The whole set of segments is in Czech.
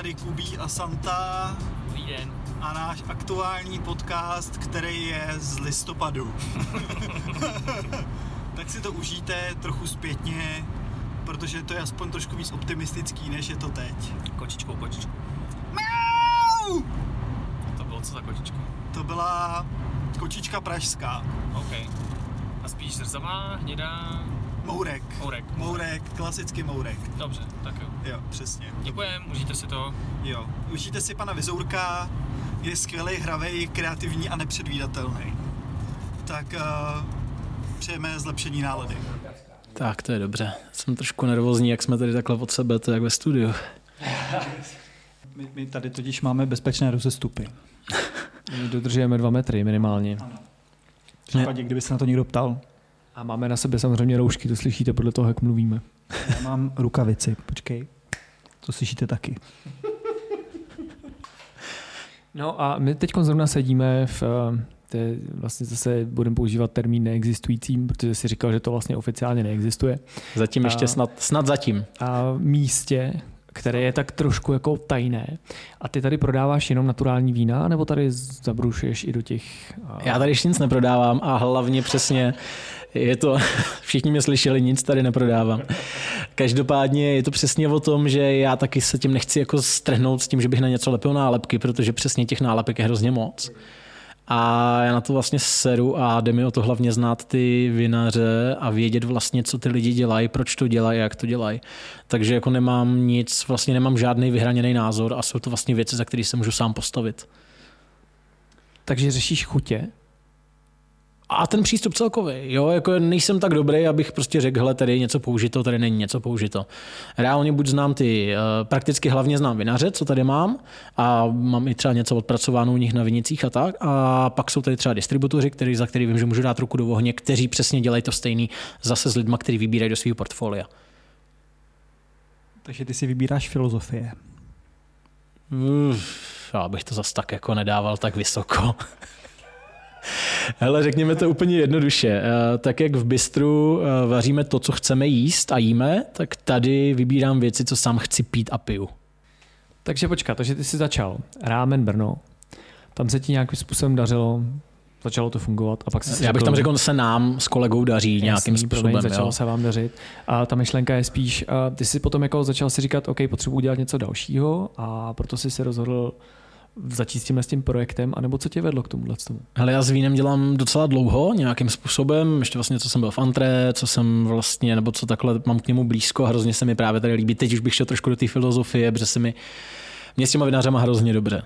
120. Je tady Kubí a Santa Dobrý den. a náš aktuální podcast, který je z listopadu. tak si to užijte trochu zpětně, protože to je aspoň trošku víc optimistický, než je to teď. Kočičkou, kočičkou. Miau! To bylo co za kočička? To byla kočička pražská. OK. A spíš zrzavá, hnědá, Mourek. mourek. Mourek, klasický mourek. Dobře, tak jo. Jo, přesně. Děkujem, užijte si to. Jo. Užijte si pana Vizourka, je skvělý, hravej, kreativní a nepředvídatelný. Tak uh, přejeme zlepšení nálady. Tak, to je dobře. Jsem trošku nervózní, jak jsme tady takhle od sebe, to je jak ve studiu. My, my tady totiž máme bezpečné rozestupy. My dodržujeme dva metry minimálně. V případě, kdyby se na to někdo ptal. A máme na sebe samozřejmě roušky, to slyšíte podle toho, jak mluvíme. Já mám rukavici, počkej. To slyšíte taky. No a my teď zrovna sedíme v eh, té, vlastně zase budeme používat termín neexistujícím, protože si říkal, že to vlastně oficiálně neexistuje. Zatím A- ještě snad, snad zatím. A místě, které je tak trošku jako tajné. A ty tady prodáváš jenom naturální vína, nebo tady zabrušuješ i do těch... a- Já tady ještě nic neprodávám a hlavně přesně je to, všichni mě slyšeli, nic tady neprodávám. Každopádně je to přesně o tom, že já taky se tím nechci jako strhnout s tím, že bych na něco lepil nálepky, protože přesně těch nálepek je hrozně moc. A já na to vlastně seru a jde mi o to hlavně znát ty vinaře a vědět vlastně, co ty lidi dělají, proč to dělají, jak to dělají. Takže jako nemám nic, vlastně nemám žádný vyhraněný názor a jsou to vlastně věci, za které se můžu sám postavit. Takže řešíš chutě? A ten přístup celkový, jo, jako nejsem tak dobrý, abych prostě řekl, hele, tady je něco použito, tady není něco použito. Reálně buď znám ty, eh, prakticky hlavně znám vinaře, co tady mám, a mám i třeba něco odpracováno u nich na vinicích a tak, a pak jsou tady třeba distributoři, který, za který vím, že můžu dát ruku do ohně, kteří přesně dělají to stejný zase s lidma, kteří vybírají do svého portfolia. Takže ty si vybíráš filozofie. Uf, já bych to zas tak jako nedával tak vysoko. Hele, řekněme to úplně jednoduše. Eh, Tak jak v bistru eh, vaříme to, co chceme jíst a jíme, tak tady vybírám věci, co sám chci pít a piju. Takže počkat, takže ty jsi začal Rámen Brno, tam se ti nějakým způsobem dařilo, začalo to fungovat a pak si Já bych tam řekl, se nám s kolegou daří nějakým Jasný, promiň, způsobem. začalo jo. se vám dařit. A ta myšlenka je spíš, a ty jsi potom jako začal si říkat, OK, potřebuji udělat něco dalšího a proto jsi se rozhodl začít s tímhle s tím projektem, anebo co tě vedlo k tomuhle tomu? Hele, já s vínem dělám docela dlouho, nějakým způsobem, ještě vlastně, co jsem byl v Antré, co jsem vlastně, nebo co takhle mám k němu blízko, hrozně se mi právě tady líbí. Teď už bych šel trošku do té filozofie, protože se mi, mě s těma vinařema hrozně dobře.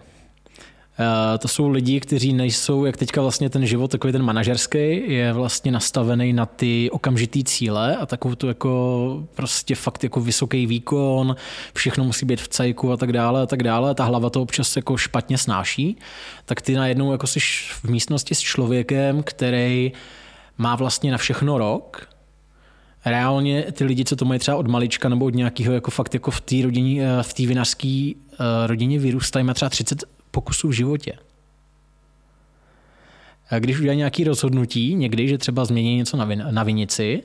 Uh, to jsou lidi, kteří nejsou, jak teďka vlastně ten život, takový ten manažerský, je vlastně nastavený na ty okamžitý cíle a takovou tu jako prostě fakt jako vysoký výkon, všechno musí být v cajku a tak dále a tak dále. Ta hlava to občas jako špatně snáší, tak ty najednou jako jsi v místnosti s člověkem, který má vlastně na všechno rok, reálně ty lidi, co to mají třeba od malička nebo od nějakého jako fakt jako v té rodině, eh, v té vinařské eh, rodině vyrůstají, má třeba 30 pokusů v životě. A když udělají nějaké rozhodnutí, někdy, že třeba změní něco na, vin, na vinici,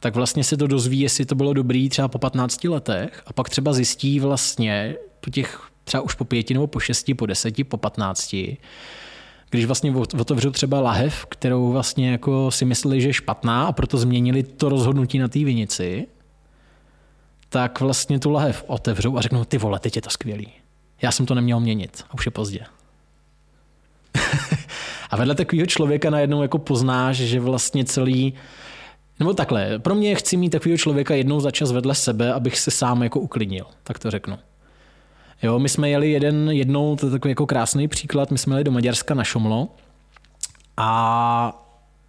tak vlastně se to dozví, jestli to bylo dobrý třeba po 15 letech a pak třeba zjistí vlastně po těch třeba už po pěti nebo po šesti, po deseti, po patnácti, když vlastně ot- otevřou třeba lahev, kterou vlastně jako si mysleli, že je špatná a proto změnili to rozhodnutí na té vinici, tak vlastně tu lahev otevřou a řeknou, ty vole, teď je to skvělý. Já jsem to neměl měnit a už je pozdě. a vedle takového člověka najednou jako poznáš, že vlastně celý nebo takhle, pro mě chci mít takového člověka jednou za čas vedle sebe, abych se sám jako uklidnil, tak to řeknu. Jo, my jsme jeli jeden, jednou, to je takový jako krásný příklad, my jsme jeli do Maďarska na Šomlo a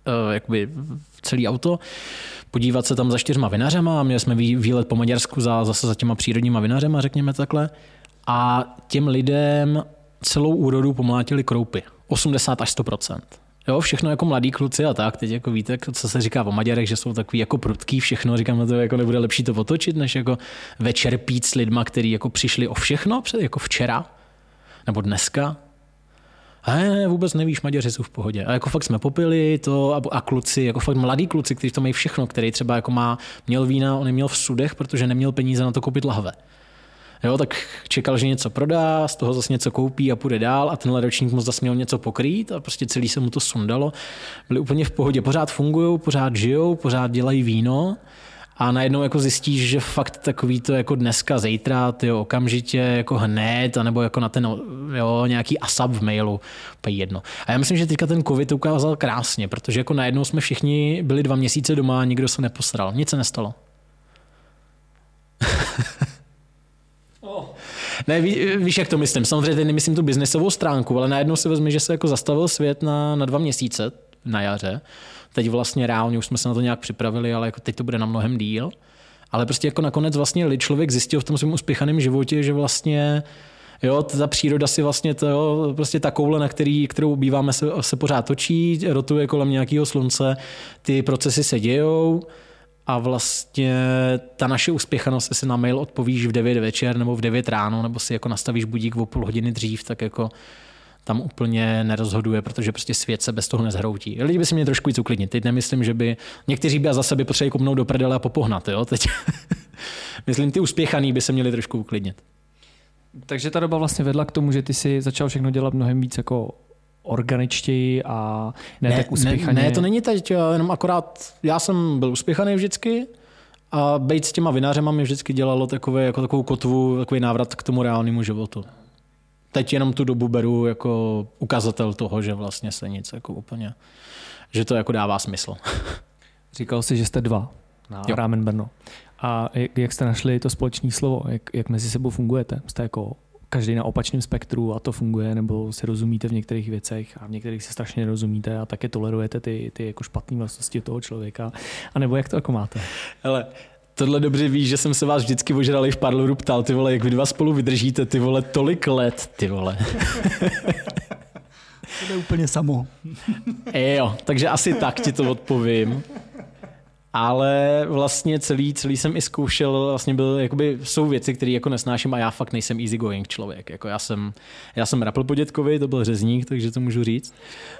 uh, jakoby celý auto, podívat se tam za čtyřma vinařema, měli jsme vý- výlet po Maďarsku za, zase za těma přírodníma vinařema, řekněme takhle, a těm lidem celou úrodu pomlátili kroupy. 80 až 100 Jo, všechno jako mladí kluci a tak. Teď jako víte, co se říká o Maďarech, že jsou takový jako prudký, všechno. Říkám, no to jako nebude lepší to otočit, než jako večer pít s lidma, kteří jako přišli o všechno, před- jako včera nebo dneska. A ne, ne, vůbec nevíš, Maďaři jsou v pohodě. A jako fakt jsme popili to a, a kluci, jako fakt mladí kluci, kteří to mají všechno, který třeba jako má, měl vína, on měl v sudech, protože neměl peníze na to koupit lahve. Jo, tak čekal, že něco prodá, z toho zase něco koupí a půjde dál a tenhle ročník mu zase měl něco pokrýt a prostě celý se mu to sundalo. Byli úplně v pohodě, pořád fungují, pořád žijou, pořád dělají víno a najednou jako zjistíš, že fakt takový to jako dneska, zítra, ty okamžitě, jako hned, anebo jako na ten jo, nějaký ASAP v mailu, to je jedno. A já myslím, že teďka ten covid ukázal krásně, protože jako najednou jsme všichni byli dva měsíce doma a nikdo se neposral, nic se nestalo. Ne, ví, víš, jak to myslím. Samozřejmě nemyslím tu biznesovou stránku, ale najednou si vezmi, že se jako zastavil svět na, na dva měsíce na jaře. Teď vlastně reálně už jsme se na to nějak připravili, ale jako teď to bude na mnohem díl. Ale prostě jako nakonec vlastně lid člověk zjistil v tom svém uspěchaném životě, že vlastně Jo, ta příroda si vlastně to, jo, prostě ta koule, na který, kterou býváme, se, se pořád točí, rotuje kolem nějakého slunce, ty procesy se dějou, a vlastně ta naše uspěchanost, jestli na mail odpovíš v 9 večer nebo v 9 ráno, nebo si jako nastavíš budík o půl hodiny dřív, tak jako tam úplně nerozhoduje, protože prostě svět se bez toho nezhroutí. Lidi by si mě trošku víc uklidnit. Teď nemyslím, že by někteří by zase by potřebovali kopnout do prdele a popohnat. Jo? Teď myslím, ty uspěchaný by se měli trošku uklidnit. Takže ta doba vlastně vedla k tomu, že ty si začal všechno dělat mnohem víc jako organičtěji a ne, ne tak uspěchaně. Ne, ne, to není teď, jenom akorát já jsem byl uspěchaný vždycky a být s těma vinařema mi vždycky dělalo takové, jako takovou kotvu, takový návrat k tomu reálnému životu. Teď jenom tu dobu beru jako ukazatel toho, že vlastně se nic jako úplně, že to jako dává smysl. Říkal jsi, že jste dva na jo. Ramen Brno. A jak jste našli to společné slovo? Jak, jak mezi sebou fungujete? Jste jako každý na opačném spektru a to funguje, nebo si rozumíte v některých věcech a v některých se strašně nerozumíte a také tolerujete ty, ty jako špatné vlastnosti toho člověka, a nebo jak to jako máte? Hele, tohle dobře víš, že jsem se vás vždycky ožralý v parlouru ptal, ty vole, jak vy dva spolu vydržíte, ty vole, tolik let, ty vole. to je úplně samo. e jo, takže asi tak ti to odpovím ale vlastně celý, celý jsem i zkoušel, vlastně byl, jakoby, jsou věci, které jako nesnáším a já fakt nejsem easy going člověk. Jako já jsem, já jsem rapl po dětkovi, to byl řezník, takže to můžu říct.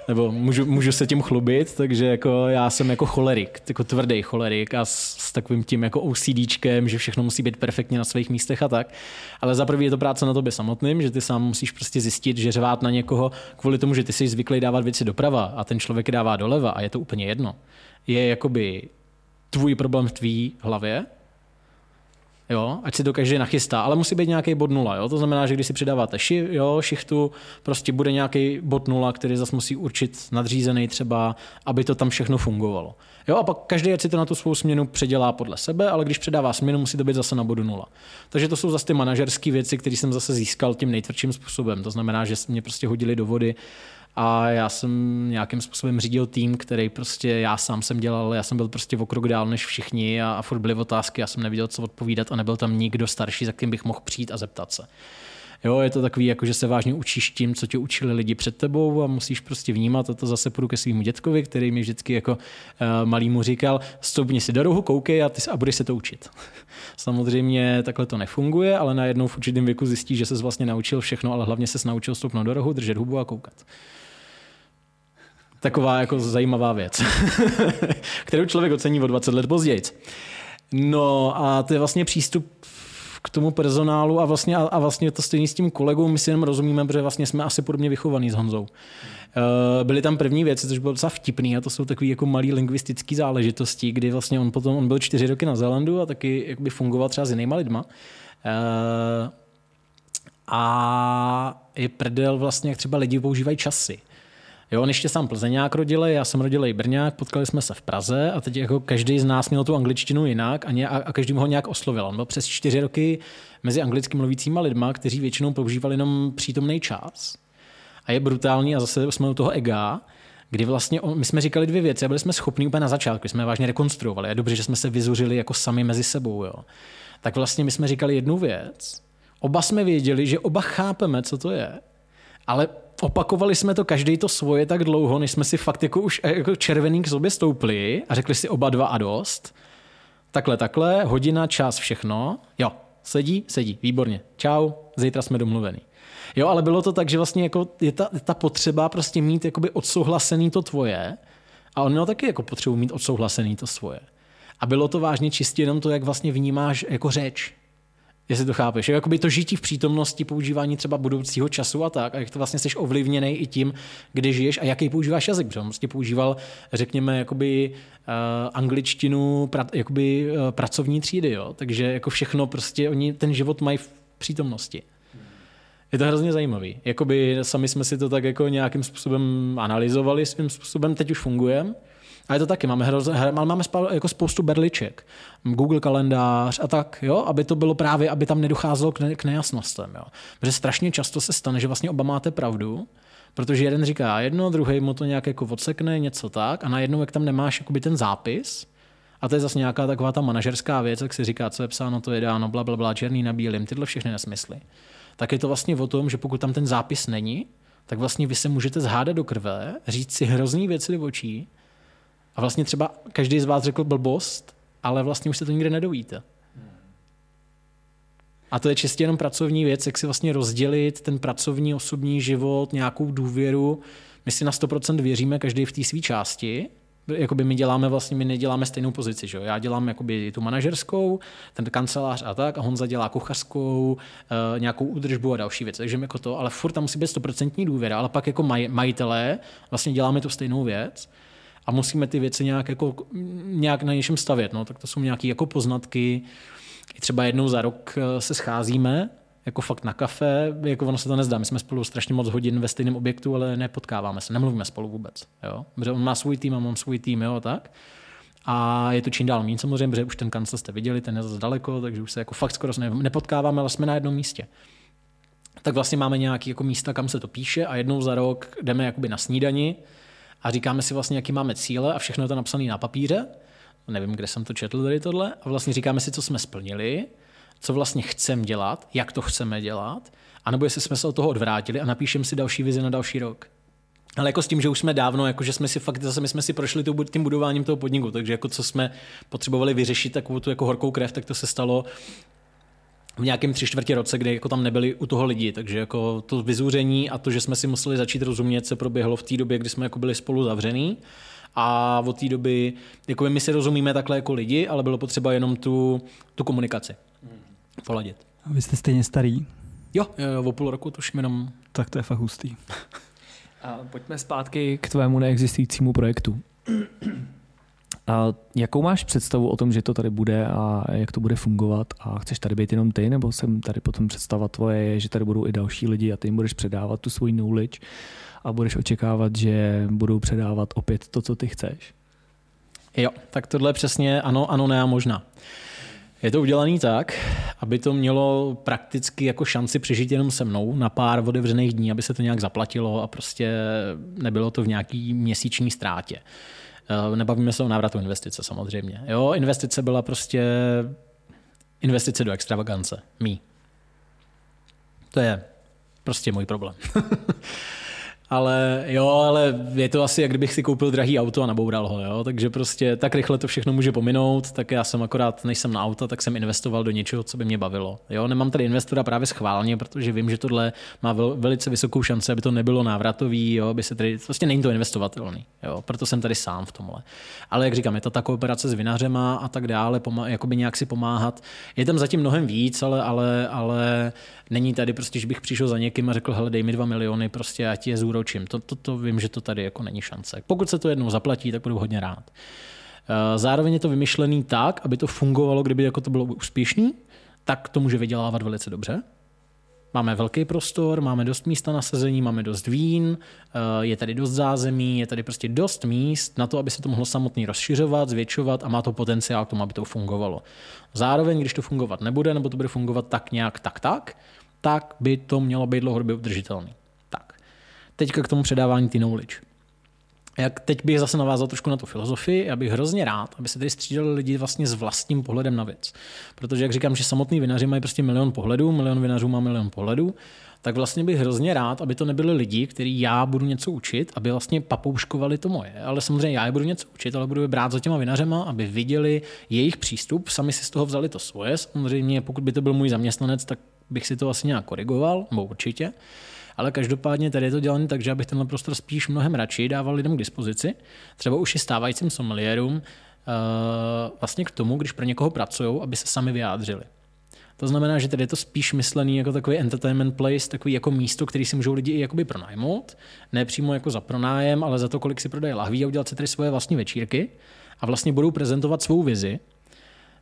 Nebo můžu, můžu se tím chlubit, takže jako já jsem jako cholerik, jako tvrdý cholerik a s, s takovým tím jako OCDčkem, že všechno musí být perfektně na svých místech a tak. Ale za prvý je to práce na tobě samotným, že ty sám musíš prostě zjistit, že řvát na někoho kvůli tomu, že ty jsi zvyklý dávat věci doprava a ten člověk dává doleva a je to úplně jedno. Je jakoby tvůj problém v tvý hlavě, jo, ať si to každý nachystá, ale musí být nějaký bod nula, jo, to znamená, že když si přidáváte ši, jo, šichtu, prostě bude nějaký bod nula, který zase musí určit nadřízený třeba, aby to tam všechno fungovalo. Jo, a pak každý si to na tu svou směnu předělá podle sebe, ale když předává směnu, musí to být zase na bodu nula. Takže to jsou zase ty manažerské věci, které jsem zase získal tím nejtvrdším způsobem. To znamená, že mě prostě hodili do vody a já jsem nějakým způsobem řídil tým, který prostě já sám jsem dělal, já jsem byl prostě o krok dál než všichni a, a furt byly otázky, já jsem nevěděl, co odpovídat a nebyl tam nikdo starší, za kým bych mohl přijít a zeptat se. Jo, je to takový, jako že se vážně učíš tím, co tě učili lidi před tebou a musíš prostě vnímat. A to zase půjdu ke svýmu dětkovi, který mi vždycky jako uh, malýmu říkal, stoupni si do rohu, koukej a, ty, a budeš se to učit. Samozřejmě takhle to nefunguje, ale najednou v určitém věku zjistíš, že se vlastně naučil všechno, ale hlavně se naučil stoupnout do rohu, držet hubu a koukat taková jako zajímavá věc, kterou člověk ocení o 20 let později. No a to je vlastně přístup k tomu personálu a vlastně, a vlastně to stejně s tím kolegou, my si jenom rozumíme, protože vlastně jsme asi podobně vychovaní s Honzou. Eh, byly tam první věci, což bylo docela vtipný a to jsou takové jako malé lingvistické záležitosti, kdy vlastně on potom, on byl čtyři roky na Zélandu a taky jakoby fungoval třeba s jinýma lidma. Eh, a je prdel vlastně, jak třeba lidi používají časy. Jo, on ještě sám Plzeňák rodilej, já jsem rodilej Brňák, potkali jsme se v Praze a teď jako každý z nás měl tu angličtinu jinak a, ně, a každý mu ho nějak oslovil. On byl přes čtyři roky mezi anglicky mluvícíma lidma, kteří většinou používali jenom přítomný čas. A je brutální a zase jsme u toho ega, kdy vlastně my jsme říkali dvě věci a byli jsme schopni úplně na začátku, jsme vážně rekonstruovali. Je dobře, že jsme se vyzuřili jako sami mezi sebou. Jo. Tak vlastně my jsme říkali jednu věc, oba jsme věděli, že oba chápeme, co to je, ale opakovali jsme to každý to svoje tak dlouho, než jsme si fakt jako už jako červený k sobě stoupli a řekli si oba dva a dost. Takhle, takhle, hodina, čas, všechno. Jo, sedí, sedí, výborně. Čau, zítra jsme domluvení. Jo, ale bylo to tak, že vlastně jako je ta, ta potřeba prostě mít jakoby odsouhlasený to tvoje a on měl taky jako potřebu mít odsouhlasený to svoje. A bylo to vážně čistě jenom to, jak vlastně vnímáš jako řeč. Jestli to chápeš. Jakoby to žití v přítomnosti, používání třeba budoucího času a tak, a jak to vlastně jsi ovlivněný i tím, kde žiješ a jaký používáš jazyk. Protože prostě používal, řekněme, jakoby uh, angličtinu pra, jakoby, uh, pracovní třídy, jo. Takže jako všechno prostě, oni ten život mají v přítomnosti. Je to hrozně zajímavý. Jakoby sami jsme si to tak jako nějakým způsobem analyzovali, svým způsobem teď už fungujeme. A je to taky, máme, hroz, máme jako spoustu berliček, Google kalendář a tak, jo, aby to bylo právě, aby tam nedocházelo k, ne, k nejasnostem. Jo. Protože strašně často se stane, že vlastně oba máte pravdu, protože jeden říká jedno, druhý mu to nějak jako odsekne, něco tak, a najednou, jak tam nemáš jakoby ten zápis, a to je zase nějaká taková ta manažerská věc, jak si říká, co je psáno, to je dáno, bla, bla, bla, černý na bílým, tyhle všechny nesmysly. Tak je to vlastně o tom, že pokud tam ten zápis není, tak vlastně vy se můžete zhádat do krve, říct si hrozný věci do očí a vlastně třeba každý z vás řekl blbost, ale vlastně už se to nikdy nedovíte. A to je čistě jenom pracovní věc, jak si vlastně rozdělit ten pracovní osobní život, nějakou důvěru. My si na 100% věříme každý v té své části, jakoby my děláme vlastně, my neděláme stejnou pozici, že? já dělám jakoby tu manažerskou, ten kancelář a tak a Honza dělá kuchařskou, uh, nějakou údržbu a další věci, takže jako to, ale furt tam musí být stoprocentní důvěra, ale pak jako maj, majitelé vlastně děláme tu stejnou věc a musíme ty věci nějak, jako, nějak na něčem stavět. No. Tak to jsou nějaké jako poznatky. I třeba jednou za rok eh, se scházíme, jako fakt na kafe, jako ono se to nezdá. My jsme spolu strašně moc hodin ve stejném objektu, ale nepotkáváme se, nemluvíme spolu vůbec. Jo? Protože on má svůj tým a mám svůj tým, jo, tak. A je to čím dál méně samozřejmě, protože už ten kancel jste viděli, ten je zase daleko, takže už se jako fakt skoro nepotkáváme, ale jsme na jednom místě. Tak vlastně máme nějaké jako místa, kam se to píše a jednou za rok jdeme jakoby na snídani, a říkáme si vlastně, jaký máme cíle a všechno je to napsané na papíře. Nevím, kde jsem to četl tady tohle. A vlastně říkáme si, co jsme splnili, co vlastně chceme dělat, jak to chceme dělat, anebo jestli jsme se od toho odvrátili a napíšeme si další vizi na další rok. Ale jako s tím, že už jsme dávno, jako že jsme si fakt, zase my jsme si prošli tím budováním toho podniku, takže jako co jsme potřebovali vyřešit takovou tu jako horkou krev, tak to se stalo v nějakém tři čtvrtě roce, kdy jako tam nebyli u toho lidi, takže jako to vyzůření a to, že jsme si museli začít rozumět, se proběhlo v té době, kdy jsme jako byli spolu zavřený a od té doby, jako my si rozumíme takhle jako lidi, ale bylo potřeba jenom tu, tu komunikaci poladit. A vy jste stejně starý? Jo, jo, o půl roku tuším jenom. Tak to je fakt hustý. A pojďme zpátky k tvému neexistujícímu projektu. A jakou máš představu o tom, že to tady bude a jak to bude fungovat? A chceš tady být jenom ty, nebo jsem tady potom představa tvoje je, že tady budou i další lidi a ty jim budeš předávat tu svoji knowledge a budeš očekávat, že budou předávat opět to, co ty chceš? Jo, tak tohle přesně ano, ano, ne a možná. Je to udělané tak, aby to mělo prakticky jako šanci přežít jenom se mnou na pár otevřených dní, aby se to nějak zaplatilo a prostě nebylo to v nějaký měsíční ztrátě. Eh, nebavíme se o návratu investice samozřejmě. Jo, investice byla prostě investice do extravagance. Mí. To je prostě můj problém. Ale jo, ale je to asi, jak kdybych si koupil drahý auto a naboural ho, jo? takže prostě tak rychle to všechno může pominout, tak já jsem akorát, nejsem na auta, tak jsem investoval do něčeho, co by mě bavilo. Jo? Nemám tady investora právě schválně, protože vím, že tohle má vel, velice vysokou šanci, aby to nebylo návratový, jo? aby se tady, vlastně není to investovatelný, jo? proto jsem tady sám v tomhle. Ale jak říkám, je to ta kooperace s vinařema a tak dále, pomá- jakoby nějak si pomáhat. Je tam zatím mnohem víc, ale, ale, ale není tady prostě, že bych přišel za někým a řekl, hele, dej mi dva miliony, prostě ať je zúročím. To, to, to vím, že to tady jako není šance. Pokud se to jednou zaplatí, tak budu hodně rád. Eh, zároveň je to vymyšlený tak, aby to fungovalo, kdyby jako to bylo úspěšný, tak to může vydělávat velice dobře. Máme velký prostor, máme dost místa na sezení, máme dost vín, eh, je tady dost zázemí, je tady prostě dost míst na to, aby se to mohlo samotný rozšiřovat, zvětšovat a má to potenciál k tomu, aby to fungovalo. Zároveň, když to fungovat nebude, nebo to bude fungovat tak nějak tak tak, tak by to mělo být dlouhodobě udržitelný. Teďka k tomu předávání ty knowledge. Jak teď bych zase navázal trošku na tu filozofii, já bych hrozně rád, aby se tady střídali lidi vlastně s vlastním pohledem na věc. Protože jak říkám, že samotní vinaři mají prostě milion pohledů, milion vinařů má milion pohledů, tak vlastně bych hrozně rád, aby to nebyli lidi, který já budu něco učit, aby vlastně papouškovali to moje. Ale samozřejmě já je budu něco učit, ale budu je brát za těma vinařema, aby viděli jejich přístup, sami si z toho vzali to svoje. Samozřejmě, pokud by to byl můj zaměstnanec, tak bych si to asi nějak korigoval, nebo určitě. Ale každopádně tady je to dělané tak, že abych tenhle prostor spíš mnohem radši dával lidem k dispozici, třeba už i stávajícím someliérům, eh, vlastně k tomu, když pro někoho pracují, aby se sami vyjádřili. To znamená, že tady je to spíš myslený jako takový entertainment place, takový jako místo, který si můžou lidi i jakoby pronajmout. Ne přímo jako za pronájem, ale za to, kolik si prodají lahví a udělat si tady svoje vlastní večírky. A vlastně budou prezentovat svou vizi,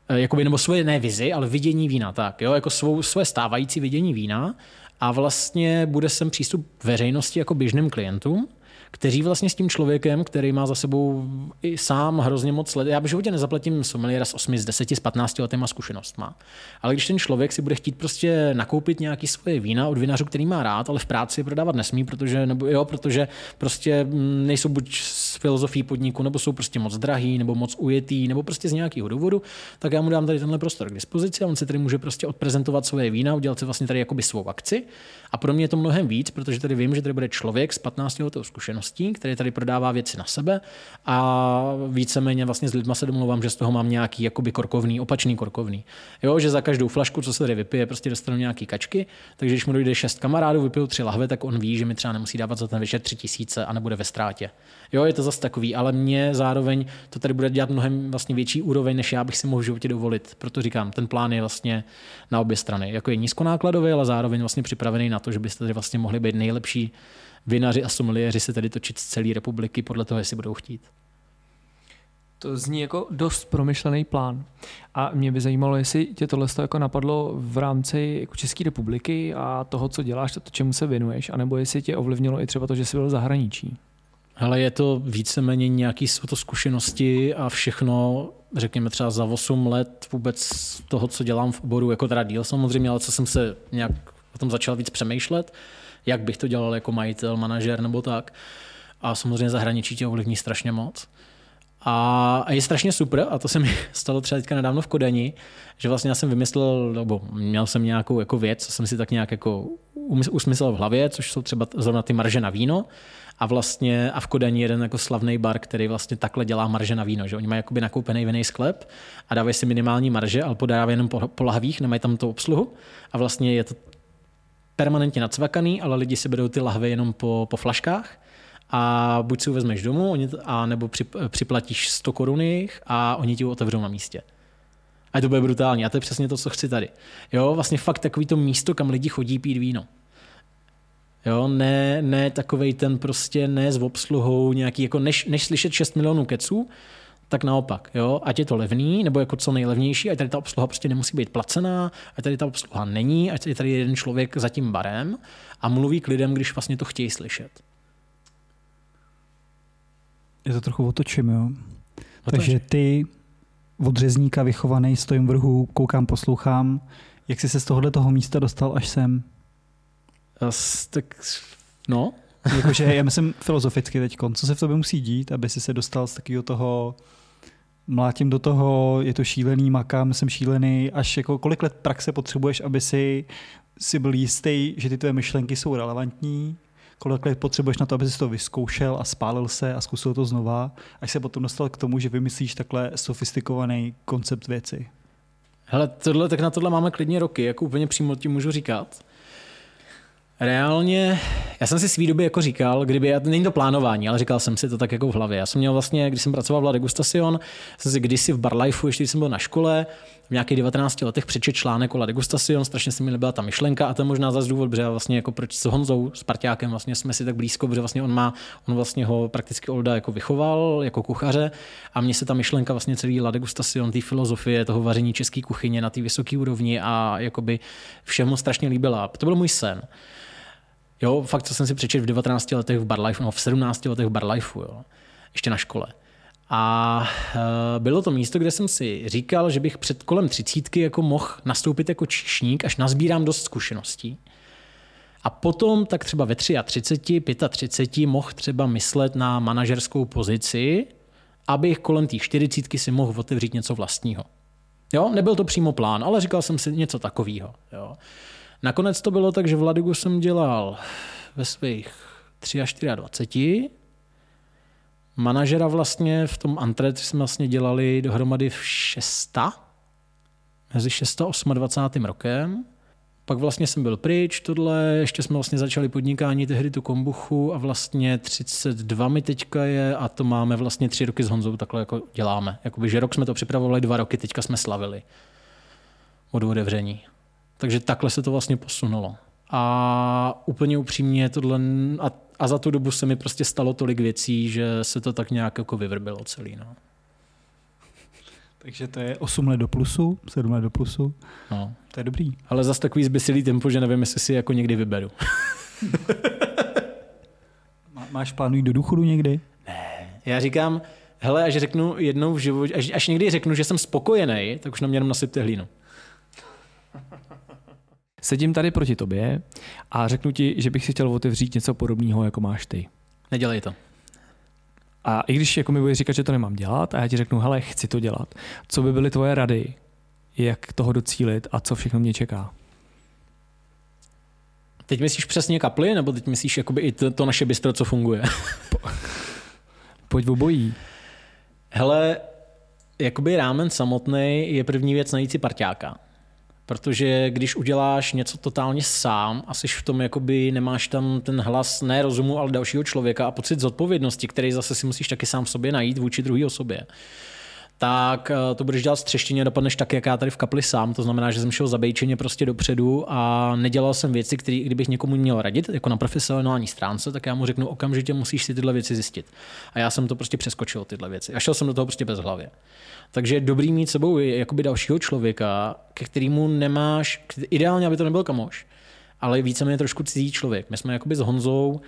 eh, jakoby, nebo svoje ne vizi, ale vidění vína, tak, jo, jako svou, svoje stávající vidění vína a vlastně bude sem přístup veřejnosti jako běžným klientům kteří vlastně s tím člověkem, který má za sebou i sám hrozně moc let. Já v životě nezaplatím someliéra s 8, z 10, z 15 letýma zkušenostma. Ale když ten člověk si bude chtít prostě nakoupit nějaký svoje vína od vinařů, který má rád, ale v práci je prodávat nesmí, protože, nebo, jo, protože prostě mm, nejsou buď z filozofii podniku, nebo jsou prostě moc drahý, nebo moc ujetý, nebo prostě z nějakého důvodu, tak já mu dám tady tenhle prostor k dispozici a on si tady může prostě odprezentovat svoje vína, udělat si vlastně tady jakoby svou akci. A pro mě je to mnohem víc, protože tady vím, že tady bude člověk s 15 letou zkušeností zkušeností, který tady prodává věci na sebe a víceméně vlastně s lidma se domluvám, že z toho mám nějaký jakoby korkovný, opačný korkovný. Jo, že za každou flašku, co se tady vypije, prostě dostanu nějaký kačky, takže když mu dojde šest kamarádů, vypiju tři lahve, tak on ví, že mi třeba nemusí dávat za ten večer tři tisíce a nebude ve ztrátě. Jo, je to zase takový, ale mě zároveň to tady bude dělat mnohem vlastně větší úroveň, než já bych si mohl v životě dovolit. Proto říkám, ten plán je vlastně na obě strany. Jako je nízkonákladový, ale zároveň vlastně připravený na to, že byste tady vlastně mohli být nejlepší vinaři a someliéři se tady točit z celé republiky podle toho, jestli budou chtít. To zní jako dost promyšlený plán. A mě by zajímalo, jestli tě tohle jako napadlo v rámci jako České republiky a toho, co děláš, to, čemu se věnuješ, anebo jestli tě ovlivnilo i třeba to, že jsi byl v zahraničí. Ale je to víceméně nějaký jsou to zkušenosti a všechno, řekněme třeba za 8 let vůbec toho, co dělám v oboru, jako teda díl samozřejmě, ale co jsem se nějak o tom začal víc přemýšlet, jak bych to dělal jako majitel, manažer nebo tak. A samozřejmě zahraničí tě ovlivní strašně moc. A, je strašně super, a to se mi stalo třeba teďka nedávno v Kodani, že vlastně já jsem vymyslel, nebo měl jsem nějakou jako věc, co jsem si tak nějak jako usmyslel v hlavě, což jsou třeba zrovna ty marže na víno. A vlastně a v Kodani jeden jako slavný bar, který vlastně takhle dělá marže na víno, že oni mají jakoby nakoupený vinný sklep a dávají si minimální marže, ale podávají jenom po, po lahvích, nemají tam tu obsluhu a vlastně je to permanentně nacvakaný, ale lidi si berou ty lahve jenom po, po a buď si vezmeš domů, a nebo připlatíš 100 korun a oni ti ho otevřou na místě. A to bude brutální. A to je přesně to, co chci tady. Jo, vlastně fakt takový to místo, kam lidi chodí pít víno. Jo, ne, ne takovej ten prostě ne s obsluhou nějaký, jako než, než slyšet 6 milionů keců, tak naopak, jo, ať je to levný, nebo jako co nejlevnější, ať tady ta obsluha prostě nemusí být placená, ať tady ta obsluha není, ať je tady jeden člověk za tím barem a mluví k lidem, když vlastně to chtějí slyšet. Je to trochu otočím, jo. Takže ty od řezníka vychovaný, stojím v vrhu, koukám, poslouchám. Jak jsi se z tohohle toho místa dostal až sem? As, tak, no, Jakože já myslím filozoficky teď, co se v tobě musí dít, aby si se dostal z takového toho mlátím do toho, je to šílený, makám, jsem šílený, až jako kolik let praxe potřebuješ, aby si, si byl jistý, že ty tvoje myšlenky jsou relevantní, kolik let potřebuješ na to, aby si to vyzkoušel a spálil se a zkusil to znova, až se potom dostal k tomu, že vymyslíš takhle sofistikovaný koncept věci. Hele, tohle, tak na tohle máme klidně roky, jako úplně přímo ti můžu říkat. Reálně, já jsem si svý doby jako říkal, kdyby, není to plánování, ale říkal jsem si to tak jako v hlavě. Já jsem měl vlastně, když jsem pracoval v La Degustacion, jsem si kdysi v Barlifeu, ještě když jsem byl na škole, nějakých 19 letech přečet článek o La Degustacion, strašně se mi líbila ta myšlenka a to je možná zase důvod, protože vlastně jako proč s Honzou, s Parťákem vlastně jsme si tak blízko, protože vlastně on má, on vlastně ho prakticky Olda jako vychoval jako kuchaře a mně se ta myšlenka vlastně celý La Degustacion, té filozofie, toho vaření české kuchyně na té vysoké úrovni a jakoby všemu strašně líbila. To byl můj sen. Jo, fakt, co jsem si přečetl v 19 letech v Barlife, no v 17 letech v Barlifeu, jo, ještě na škole. A uh, bylo to místo, kde jsem si říkal, že bych před kolem třicítky jako mohl nastoupit jako čišník, až nazbírám dost zkušeností. A potom tak třeba ve 33, 35 mohl třeba myslet na manažerskou pozici, abych kolem té 40 si mohl otevřít něco vlastního. Jo, nebyl to přímo plán, ale říkal jsem si něco takového. Jo. Nakonec to bylo tak, že v Ladigu jsem dělal ve svých 23. Manažera vlastně v tom Antret jsme vlastně dělali dohromady v 6. Mezi 6 a 28. rokem. pak vlastně jsem byl pryč, tohle, ještě jsme vlastně začali podnikání tehdy tu kombuchu a vlastně 32 mi teďka je a to máme vlastně tři roky s Honzou takhle jako děláme. Jakoby, že rok jsme to připravovali, dva roky, teďka jsme slavili od otevření. Takže takhle se to vlastně posunulo. A úplně upřímně tohle, a, a za tu dobu se mi prostě stalo tolik věcí, že se to tak nějak jako vyvrbilo celý. No. Takže to je 8 let do plusu, 7 let do plusu. No. To je dobrý. Ale zase takový zbysilý tempo, že nevím, jestli si jako někdy vyberu. Má, máš plánují do důchodu někdy? Já říkám, hele, až řeknu jednou v životě, až, až někdy řeknu, že jsem spokojený, tak už na mě jenom nasypte hlínu. Sedím tady proti tobě a řeknu ti, že bych si chtěl otevřít něco podobného, jako máš ty. Nedělej to. A i když jako mi budeš říkat, že to nemám dělat a já ti řeknu, hele, chci to dělat, co by byly tvoje rady, jak toho docílit a co všechno mě čeká? Teď myslíš přesně kaply, nebo teď myslíš jakoby i to, to naše bistro, co funguje? Pojď v obojí. Hele, jakoby rámen samotný je první věc najít si parťáka. Protože když uděláš něco totálně sám a jsi v tom, jakoby nemáš tam ten hlas ne rozumu, ale dalšího člověka a pocit zodpovědnosti, který zase si musíš taky sám sobě najít vůči druhé osobě, tak eh, to budeš dělat střeštěně dopadneš tak, jak já tady v kapli sám. To znamená, že jsem šel zabejčeně prostě dopředu a nedělal jsem věci, které kdybych někomu měl radit, jako na profesionální stránce, tak já mu řeknu okamžitě musíš si tyhle věci zjistit. A já jsem to prostě přeskočil, tyhle věci. A šel jsem do toho prostě bez hlavy. Takže je dobrý mít sebou jakoby dalšího člověka, ke kterému nemáš, ideálně, aby to nebyl kamoš, ale víceméně trošku cizí člověk. My jsme jakoby s Honzou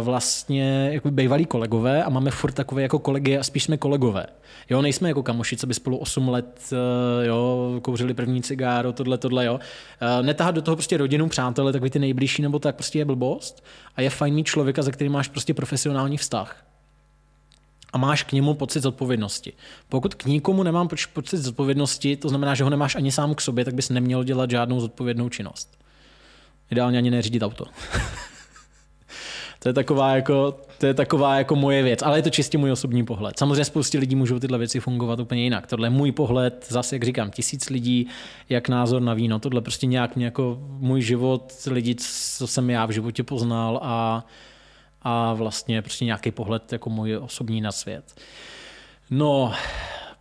vlastně jako bývalí kolegové a máme furt takové jako kolegy a spíš jsme kolegové. Jo, nejsme jako kamoši, co by spolu 8 let eh, jo, kouřili první cigáro, tohle, tohle, jo. Eh, netahat do toho prostě rodinu, přátelé, takový ty nejbližší, nebo tak prostě je blbost. A je fajn mít člověka, za kterým máš prostě profesionální vztah a máš k němu pocit zodpovědnosti. Pokud k nikomu nemám pocit zodpovědnosti, to znamená, že ho nemáš ani sám k sobě, tak bys neměl dělat žádnou zodpovědnou činnost. Ideálně ani neřídit auto. to je taková jako, to je taková jako moje věc, ale je to čistě můj osobní pohled. Samozřejmě spoustě lidí můžou tyhle věci fungovat úplně jinak. Tohle je můj pohled, zase jak říkám, tisíc lidí, jak názor na víno. Tohle prostě nějak mě jako můj život, lidi, co jsem já v životě poznal a a vlastně prostě nějaký pohled jako můj osobní na svět. No,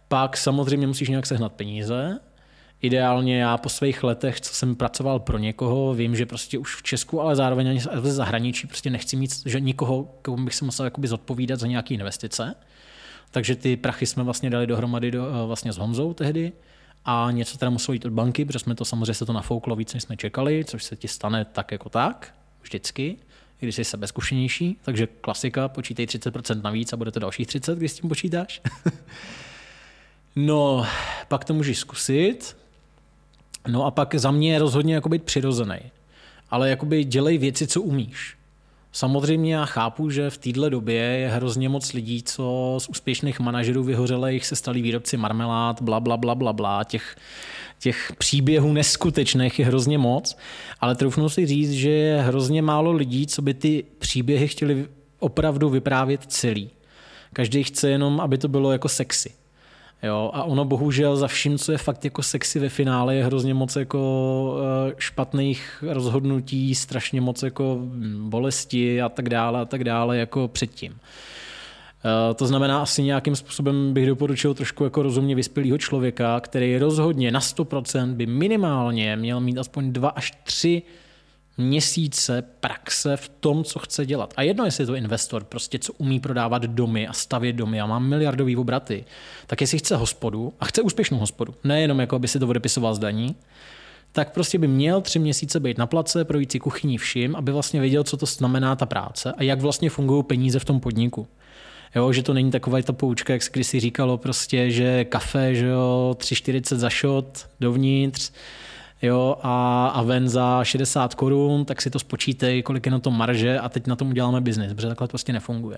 pak samozřejmě musíš nějak sehnat peníze. Ideálně já po svých letech, co jsem pracoval pro někoho, vím, že prostě už v Česku, ale zároveň ani v zahraničí prostě nechci mít, že nikoho, komu bych se musel jakoby zodpovídat za nějaké investice. Takže ty prachy jsme vlastně dali dohromady do, eh, vlastně s Honzou tehdy a něco teda muselo jít od banky, protože jsme to samozřejmě se to nafouklo víc, než jsme čekali, což se ti stane tak jako tak, vždycky když jsi sebezkušenější, takže klasika, počítej 30% navíc a bude to dalších 30, když s tím počítáš. no, pak to můžeš zkusit. No a pak za mě je rozhodně jako být přirozený. Ale jakoby dělej věci, co umíš. Samozřejmě já chápu, že v této době je hrozně moc lidí, co z úspěšných manažerů vyhořelých se stali výrobci marmelád, bla, bla, bla, bla, bla. Těch, těch příběhů neskutečných je hrozně moc, ale troufnu si říct, že je hrozně málo lidí, co by ty příběhy chtěli opravdu vyprávět celý. Každý chce jenom, aby to bylo jako sexy. Jo, a ono bohužel za vším, co je fakt jako sexy ve finále, je hrozně moc jako eh, špatných rozhodnutí, strašně moc jako hm, bolesti a tak dále a tak dále jako předtím. Eh, to znamená, asi nějakým způsobem bych doporučil trošku jako rozumně vyspělého člověka, který rozhodně na 100% by minimálně měl mít aspoň dva až tři měsíce praxe v tom, co chce dělat. A jedno, jestli je to investor, prostě co umí prodávat domy a stavět domy a má miliardový obraty, tak jestli chce hospodu a chce úspěšnou hospodu, nejenom jako aby si to odepisoval z daní, tak prostě by měl tři měsíce být na place, projít si kuchyní vším, aby vlastně věděl, co to znamená ta práce a jak vlastně fungují peníze v tom podniku. Jo, že to není taková ta poučka, jak kdysi říkalo, prostě, že kafe, že jo, 3,40 za shot dovnitř, jo, a, a ven za 60 korun, tak si to spočítej, kolik je na to marže a teď na tom uděláme biznis, protože takhle to prostě nefunguje.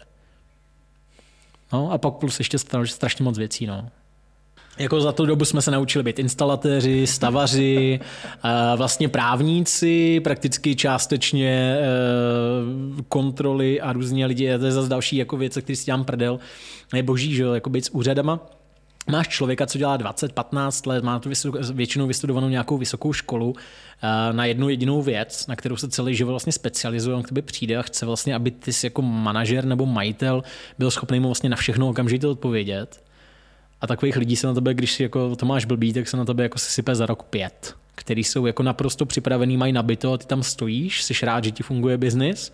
No a pak plus ještě strašně moc věcí, no. Jako za tu dobu jsme se naučili být instalatéři, stavaři, vlastně právníci, prakticky částečně e, kontroly a různě lidi. To je zase další jako věc, který si dělám prdel. Je boží, že jako být s úřadama. Máš člověka, co dělá 20-15 let, má tu většinou vystudovanou nějakou vysokou školu eh, na jednu jedinou věc, na kterou se celý život vlastně specializuje, on k tobě přijde a chce vlastně, aby ty jsi jako manažer nebo majitel byl schopný mu vlastně na všechno okamžitě odpovědět. A takových lidí se na tebe, když si jako to máš blbý, tak se na tebe jako sype za rok pět který jsou jako naprosto připravený, mají nabito a ty tam stojíš, jsi rád, že ti funguje biznis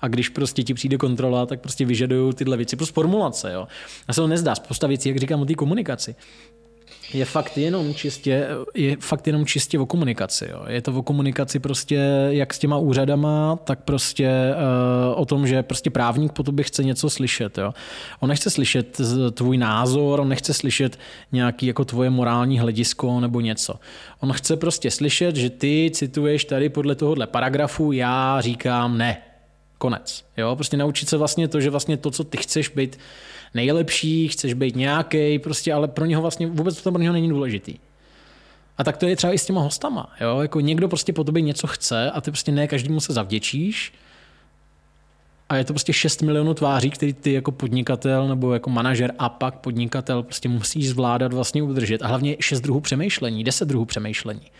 a když prostě ti přijde kontrola, tak prostě vyžadují tyhle věci, prostě formulace. Jo. A se to nezdá, spousta věcí, jak říkám o té komunikaci je fakt jenom čistě, je fakt jenom čistě o komunikaci. Jo. Je to o komunikaci prostě jak s těma úřadama, tak prostě uh, o tom, že prostě právník po tobě chce něco slyšet. Jo. On nechce slyšet tvůj názor, on nechce slyšet nějaký jako tvoje morální hledisko nebo něco. On chce prostě slyšet, že ty cituješ tady podle tohohle paragrafu, já říkám ne. Konec. Jo. Prostě naučit se vlastně to, že vlastně to, co ty chceš být nejlepší, chceš být nějaký, prostě, ale pro něho vlastně vůbec to pro něho není důležitý. A tak to je třeba i s těma hostama. Jo? Jako někdo prostě po tobě něco chce a ty prostě ne každému se zavděčíš. A je to prostě 6 milionů tváří, který ty jako podnikatel nebo jako manažer a pak podnikatel prostě musíš zvládat vlastně udržet. A hlavně 6 druhů přemýšlení, 10 druhů přemýšlení.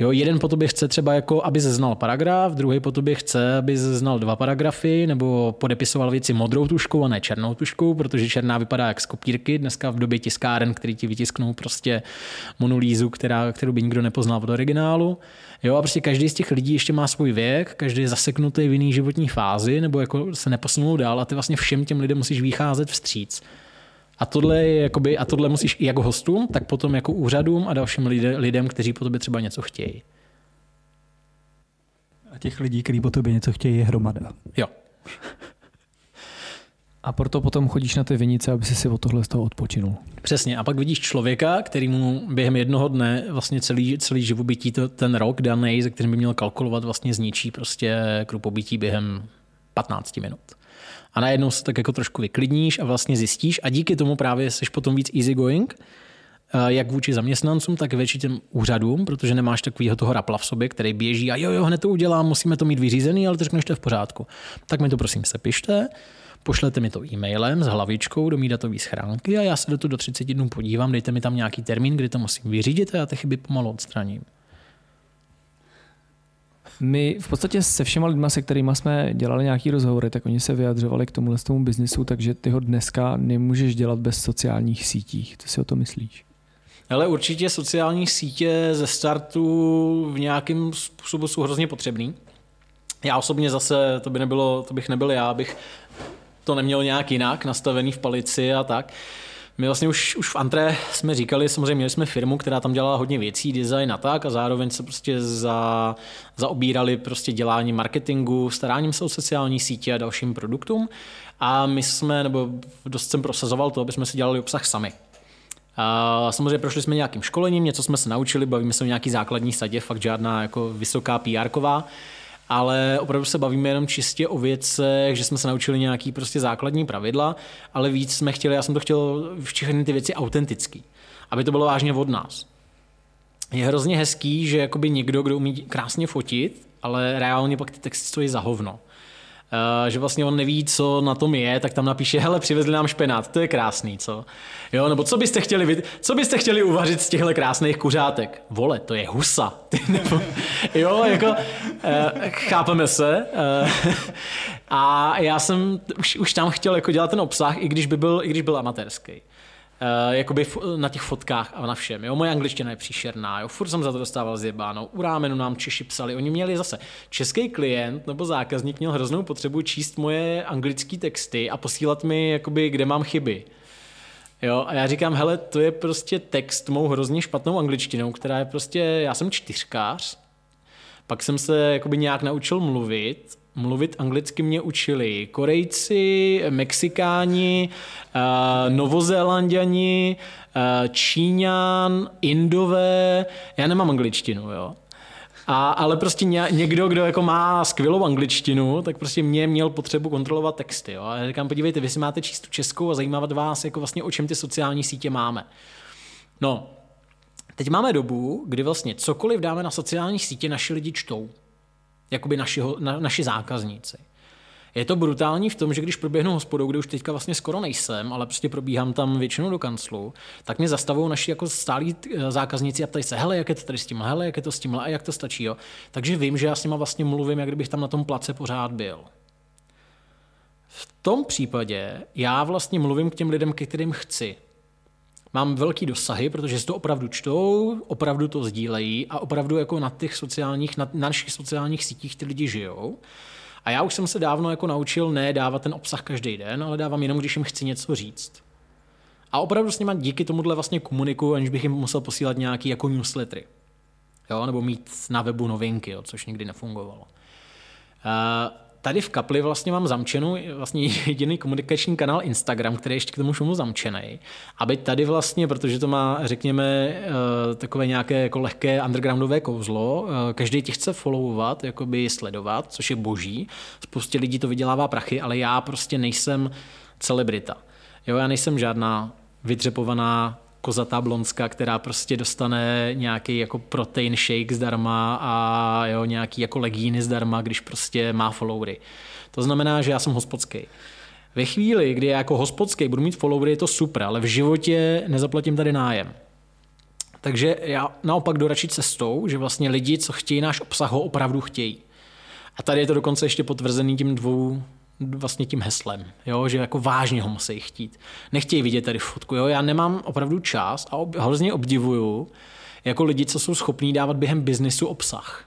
Jo, jeden po tobě chce třeba, jako, aby znal paragraf, druhý po tobě chce, aby znal dva paragrafy, nebo podepisoval věci modrou tuškou a ne černou tuškou, protože černá vypadá jak z kopírky. Dneska v době tiskáren, který ti vytisknou prostě monolízu, která, kterou by nikdo nepoznal od originálu. Jo, a prostě každý z těch lidí ještě má svůj věk, každý je zaseknutý v jiný životní fázi, nebo jako se neposunou dál a ty vlastně všem těm lidem musíš vycházet vstříc. A tohle, je jakoby, a tohle musíš i jako hostům, tak potom jako úřadům a dalším lidem, kteří po tobě třeba něco chtějí. A těch lidí, kteří po tobě něco chtějí, je hromada. Jo. A proto potom chodíš na ty vinice, aby si si od tohle z toho odpočinul. Přesně. A pak vidíš člověka, který mu během jednoho dne vlastně celý, celý živobytí, to, ten rok daný, ze kterým by měl kalkulovat, vlastně zničí prostě krupobytí během 15 minut a najednou se tak jako trošku vyklidníš a vlastně zjistíš a díky tomu právě jsi potom víc easygoing, eh, jak vůči zaměstnancům, tak vůči těm úřadům, protože nemáš takového toho rapla v sobě, který běží a jo, jo, hned to udělám, musíme to mít vyřízený, ale to řekneš, to je v pořádku. Tak mi to prosím sepište, pošlete mi to e-mailem s hlavičkou do mý datové schránky a já se do toho do 30 dnů podívám, dejte mi tam nějaký termín, kdy to musím vyřídit a já ty chyby pomalu odstraním. My v podstatě se všema lidma, se kterými jsme dělali nějaký rozhovory, tak oni se vyjadřovali k tomuhle tomu biznisu, takže ty ho dneska nemůžeš dělat bez sociálních sítí. Co si o to myslíš? Ale určitě sociální sítě ze startu v nějakém způsobu jsou hrozně potřebný. Já osobně zase, to, by nebylo, to bych nebyl já, bych to neměl nějak jinak nastavený v palici a tak. My vlastně už, už v Antre jsme říkali, samozřejmě měli jsme firmu, která tam dělala hodně věcí, design a tak a zároveň se prostě za, zaobírali prostě dělání marketingu, staráním se o sociální sítě a dalším produktům. A my jsme, nebo dost jsem prosazoval to, aby jsme si dělali obsah sami. A samozřejmě prošli jsme nějakým školením, něco jsme se naučili, bavíme se o nějaký základní sadě, fakt žádná jako vysoká PR-ková ale opravdu se bavíme jenom čistě o věcech, že jsme se naučili nějaký prostě základní pravidla, ale víc jsme chtěli, já jsem to chtěl všechny ty věci autentický, aby to bylo vážně od nás. Je hrozně hezký, že jakoby někdo, kdo umí krásně fotit, ale reálně pak ty texty stojí za hovno. Uh, že vlastně on neví, co na tom je, tak tam napíše, hele, přivezli nám špenát, to je krásný, co? Jo, nebo co byste chtěli, co byste chtěli uvařit z těchto krásných kuřátek? Vole, to je husa. nebo, jo, jako, uh, chápeme se. Uh, a já jsem už, už tam chtěl jako dělat ten obsah, i když by byl, i když byl amatérský. Uh, jakoby na těch fotkách a na všem. Jo? Moje angličtina je příšerná, jo? furt jsem za to dostával zjebáno. U rámenu nám Češi psali, oni měli zase český klient nebo zákazník měl hroznou potřebu číst moje anglické texty a posílat mi, jakoby, kde mám chyby. Jo, a já říkám, hele, to je prostě text mou hrozně špatnou angličtinou, která je prostě, já jsem čtyřkář, pak jsem se jakoby nějak naučil mluvit mluvit anglicky mě učili Korejci, Mexikáni, uh, Novozélanděni, uh, Číňan, Indové. Já nemám angličtinu, jo. A, ale prostě někdo, kdo jako má skvělou angličtinu, tak prostě mě měl potřebu kontrolovat texty. Jo? A říkám, podívejte, vy si máte číst tu českou a zajímat vás, jako vlastně o čem ty sociální sítě máme. No, teď máme dobu, kdy vlastně cokoliv dáme na sociální sítě, naši lidi čtou jakoby naši, na, naši zákazníci. Je to brutální v tom, že když proběhnu hospodou, kde už teďka vlastně skoro nejsem, ale prostě probíhám tam většinou do kanclu, tak mě zastavují naši jako stálí eh, zákazníci a ptají se, hele, jak je to tady s tím, hele, jak je to s tím, a jak to stačí. Jo? Takže vím, že já s nima vlastně mluvím, jak kdybych tam na tom place pořád byl. V tom případě já vlastně mluvím k těm lidem, ke kterým chci. Mám velký dosahy, protože si to opravdu čtou, opravdu to sdílejí a opravdu jako na těch sociálních, na, na našich sociálních sítích ty lidi žijou. A já už jsem se dávno jako naučil ne dávat ten obsah každý den, ale dávám jenom, když jim chci něco říct. A opravdu s nimi díky tomuhle vlastně komunikuju, aniž bych jim musel posílat nějaký jako newslettery. Jo, nebo mít na webu novinky, jo, což nikdy nefungovalo. Uh, tady v kapli vlastně mám zamčenou vlastně jediný komunikační kanál Instagram, který je ještě k tomu všemu zamčený. Aby tady vlastně, protože to má, řekněme, eh, takové nějaké jako lehké undergroundové kouzlo, eh, každý tě chce followovat, jakoby sledovat, což je boží. Spoustě lidí to vydělává prachy, ale já prostě nejsem celebrita. Jo, já nejsem žádná vytřepovaná kozatá blonská, která prostě dostane nějaký jako protein shake zdarma a jo, nějaký jako legíny zdarma, když prostě má followery. To znamená, že já jsem hospodský. Ve chvíli, kdy já jako hospodský budu mít followery, je to super, ale v životě nezaplatím tady nájem. Takže já naopak jdu radši cestou, že vlastně lidi, co chtějí náš obsah, ho opravdu chtějí. A tady je to dokonce ještě potvrzený tím dvou vlastně tím heslem, jo? že jako vážně ho musí chtít. Nechtějí vidět tady fotku, jo? já nemám opravdu čas a ob, hrozně obdivuju jako lidi, co jsou schopní dávat během biznisu obsah.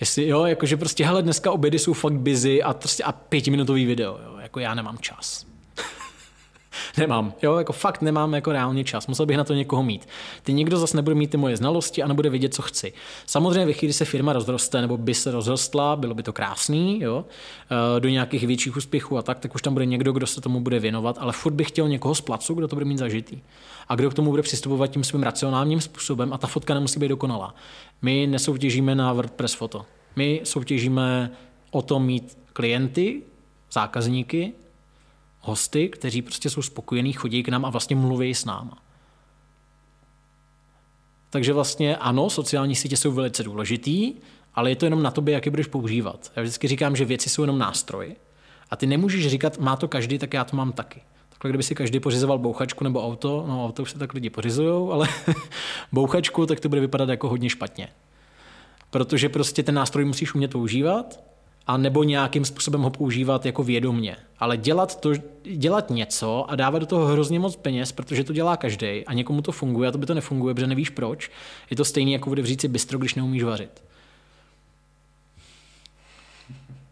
Jestli, jo, jakože prostě, hele, dneska obědy jsou fakt busy a, prostě, a pětiminutový video, jo, jako já nemám čas. Nemám, jo, jako fakt nemám jako reálně čas, musel bych na to někoho mít. Ty někdo zase nebude mít ty moje znalosti a nebude vědět, co chci. Samozřejmě ve chvíli se firma rozroste nebo by se rozrostla, bylo by to krásný, jo, eh, do nějakých větších úspěchů a tak, tak už tam bude někdo, kdo se tomu bude věnovat, ale furt bych chtěl někoho z placu, kdo to bude mít zažitý. A kdo k tomu bude přistupovat tím svým racionálním způsobem a ta fotka nemusí být dokonalá. My nesoutěžíme na WordPress foto. My soutěžíme o to mít klienty, zákazníky, hosty, kteří prostě jsou spokojení, chodí k nám a vlastně mluví s náma. Takže vlastně ano, sociální sítě jsou velice důležitý, ale je to jenom na tobě, jak je budeš používat. Já vždycky říkám, že věci jsou jenom nástroj a ty nemůžeš říkat, má to každý, tak já to mám taky. Takhle, kdyby si každý pořizoval bouchačku nebo auto, no auto už se tak lidi pořizují, ale bouchačku, tak to bude vypadat jako hodně špatně. Protože prostě ten nástroj musíš umět používat a nebo nějakým způsobem ho používat jako vědomně. Ale dělat, to, dělat něco a dávat do toho hrozně moc peněz, protože to dělá každý a někomu to funguje a to by to nefunguje, protože nevíš proč, je to stejné, jako bude si bistro, když neumíš vařit.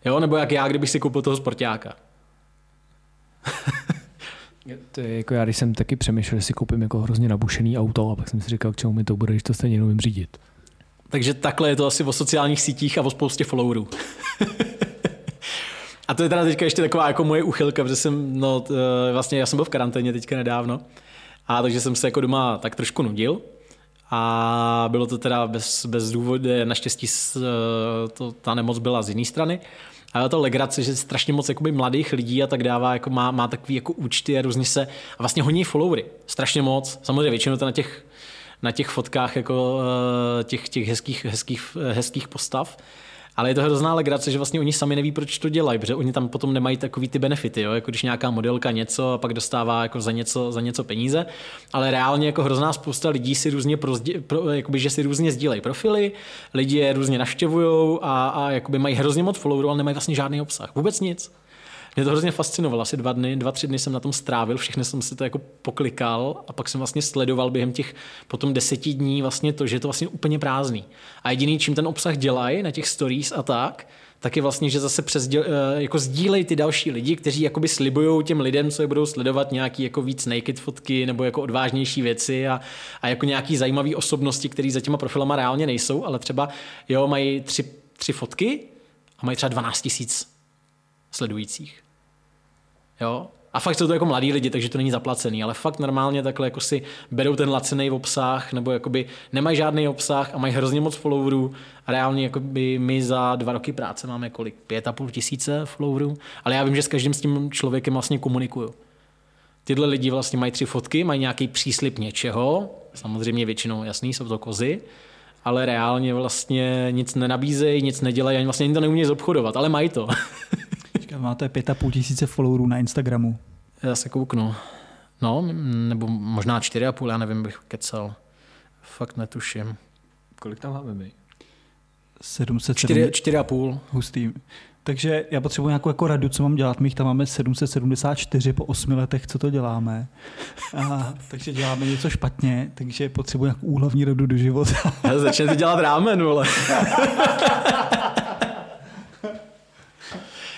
Jo, nebo jak já, kdybych si koupil toho sportáka. to je jako já, když jsem taky přemýšlel, že si koupím jako hrozně nabušený auto a pak jsem si říkal, k čemu mi to bude, když to stejně neumím řídit. Takže takhle je to asi o sociálních sítích a o spoustě followerů. a to je teda teďka ještě taková jako moje uchylka, protože jsem, no, vlastně já jsem byl v karanténě teďka nedávno, a takže jsem se jako doma tak trošku nudil. A bylo to teda bez, bez důvodu, naštěstí to, ta nemoc byla z jiné strany. A to legrace, že strašně moc jakoby mladých lidí a tak dává, jako má, má takový jako účty a různě se a vlastně honí followery. Strašně moc. Samozřejmě většinou to na těch na těch fotkách jako eh, těch, těch hezkých, hezkých, hezkých postav. Ale je to hrozná legrace, že vlastně oni sami neví, proč to dělají, protože oni tam potom nemají takový ty benefity, jo? jako když nějaká modelka něco a pak dostává jako za něco, za něco peníze, ale reálně jako hrozná spousta lidí si různě prozdě, pro, jakoby, že si různě sdílejí profily, lidi je různě navštěvují a, a jakoby mají hrozně moc followerů, ale nemají vlastně žádný obsah, vůbec nic. Mě to hrozně fascinovalo. Asi dva dny, dva, tři dny jsem na tom strávil, všechny jsem si to jako poklikal a pak jsem vlastně sledoval během těch potom deseti dní vlastně to, že je to vlastně úplně prázdný. A jediný, čím ten obsah dělají na těch stories a tak, tak je vlastně, že zase přes, eh, jako sdílej ty další lidi, kteří jakoby slibují těm lidem, co je budou sledovat nějaký jako víc naked fotky nebo jako odvážnější věci a, a jako nějaký zajímavé osobnosti, které za těma profilama reálně nejsou, ale třeba jo, mají tři, tři fotky a mají třeba 12 tisíc sledujících. Jo? A fakt jsou to jako mladí lidi, takže to není zaplacený, ale fakt normálně takhle jako si berou ten lacený obsah, nebo jakoby nemají žádný obsah a mají hrozně moc followerů a reálně jakoby my za dva roky práce máme kolik? Pět a půl tisíce followerů, ale já vím, že s každým s tím člověkem vlastně komunikuju. Tyhle lidi vlastně mají tři fotky, mají nějaký příslip něčeho, samozřejmě většinou jasný, jsou to kozy, ale reálně vlastně nic nenabízejí, nic nedělají, ani vlastně ani to neumí zobchodovat, ale mají to. Máte pět a půl tisíce followerů na Instagramu. Já se kouknu. No, nebo možná čtyři a půl, já nevím, bych kecal. Fakt netuším. Kolik tam máme my? 707. Čtyři, čtyři a půl. Hustý. Takže já potřebuji nějakou jako radu, co mám dělat. My jich tam máme 774 po 8 letech, co to děláme. A, takže děláme něco špatně, takže potřebuji nějakou úhlavní radu do života. Začne dělat rámen, vole.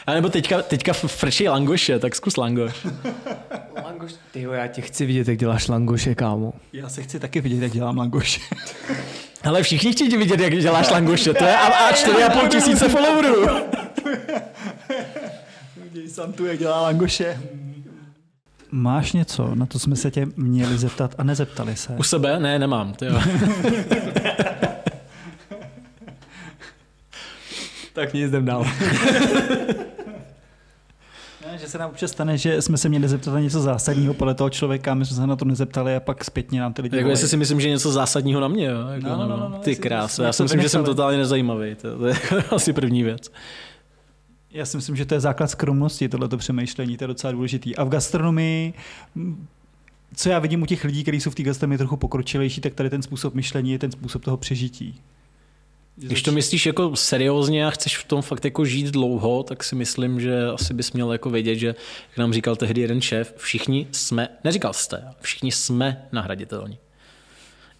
A nebo teďka, teďka frčí langoše, tak zkus langoš. Langoš, tyjo, já tě chci vidět, jak děláš langoše, kámo. Já se chci taky vidět, jak dělám langoše. Ale všichni chtějí vidět, jak děláš langoše. To je a, a 4,5 tisíce followerů. Děj Santu, jak dělá langoše. Máš něco, na to jsme se tě měli zeptat a nezeptali se. U sebe? Ne, nemám. Tyjo. tak nic jdem dál. Ne, že se nám občas stane, že jsme se měli zeptat na něco zásadního podle toho člověka, my jsme se na to nezeptali a pak zpětně nám ty lidi Jako jestli si myslím, že něco zásadního na mě, jo? Jako, No, no, no, no, no, Ty jestli krás, jsme já si myslím, že jsem totálně nezajímavý. To, to je asi první věc. Já si myslím, že to je základ skromnosti, tohleto přemýšlení, to je docela důležitý. A v gastronomii, co já vidím u těch lidí, kteří jsou v té gastronomii trochu pokročilejší, tak tady ten způsob myšlení je ten způsob toho přežití. Když to myslíš jako seriózně a chceš v tom fakt jako žít dlouho, tak si myslím, že asi bys měl jako vědět, že, jak nám říkal tehdy jeden šéf, všichni jsme, neříkal jste, všichni jsme nahraditelní.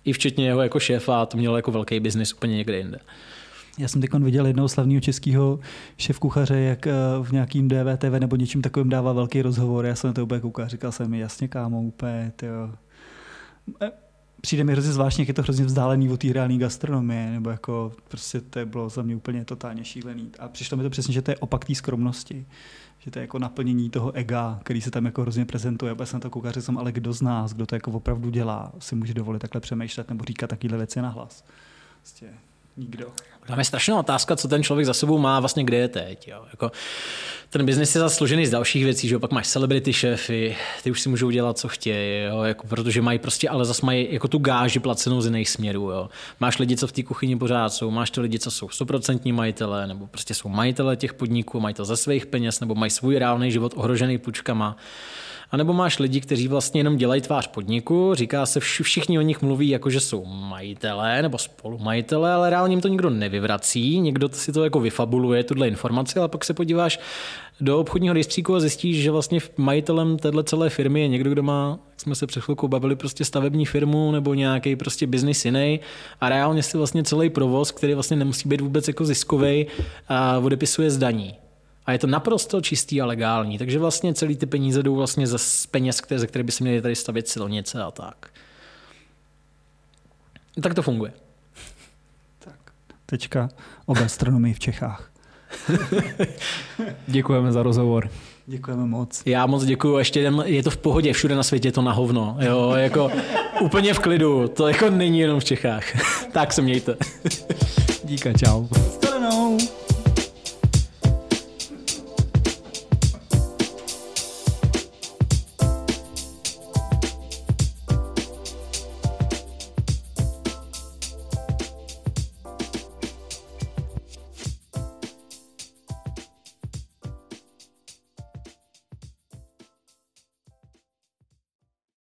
I včetně jeho jako šéfa, a to mělo jako velký biznis úplně někde jinde. Já jsem teď viděl jednoho slavného českého šéf-kuchaře, jak eh, v nějakým DVTV nebo něčím takovým dává velký rozhovor. Já jsem na to úplně koukal, říkal jsem mi, jasně kámo, úplně, tyjo. Přijde mi hrozně zvláštně, jak je to hrozně vzdálený od té reálné gastronomie, nebo jako prostě to bylo za mě úplně totálně šílený. A přišlo mi to přesně, že to je opak té skromnosti. Že to je jako naplnění toho ega, který se tam jako hrozně prezentuje. Já jsem na to koukal, jsem, ale kdo z nás, kdo to jako opravdu dělá, si může dovolit takhle přemýšlet nebo říkat takovéhle věci nahlas. Prostě nikdo. Tam je strašná otázka, co ten člověk za sebou má, vlastně kde je teď. Jo. Jako, ten biznis je zasložený z dalších věcí, že jo? pak máš celebrity šéfy, ty už si můžou dělat, co chtějí, jo? Jako, protože mají prostě, ale zase mají jako tu gáži placenou z jiných směrů. Jo? Máš lidi, co v té kuchyni pořád jsou, máš ty lidi, co jsou stoprocentní majitelé, nebo prostě jsou majitelé těch podniků, mají to ze svých peněz, nebo mají svůj reálný život ohrožený půjčkama. A nebo máš lidi, kteří vlastně jenom dělají tvář podniku, říká se, vš- všichni o nich mluví jako, že jsou majitelé nebo spolumajitelé, ale reálně jim to nikdo nevyvrací, někdo si to jako vyfabuluje, tuhle informaci, ale pak se podíváš do obchodního rejstříku a zjistíš, že vlastně majitelem téhle celé firmy je někdo, kdo má, jak jsme se před chvilkou bavili, prostě stavební firmu nebo nějaký prostě biznis jiný a reálně si vlastně celý provoz, který vlastně nemusí být vůbec jako ziskový, a odepisuje z daní. A je to naprosto čistý a legální, takže vlastně celý ty peníze jdou vlastně ze z peněz, které, ze které by se měly tady stavět silnice a tak. Tak to funguje. Tečka o gastronomii v Čechách. Děkujeme za rozhovor. Děkujeme moc. Já moc děkuju, ještě jeden, je to v pohodě, všude na světě je to na hovno, jo, jako úplně v klidu, to jako není jenom v Čechách. tak se mějte. Díka, čau.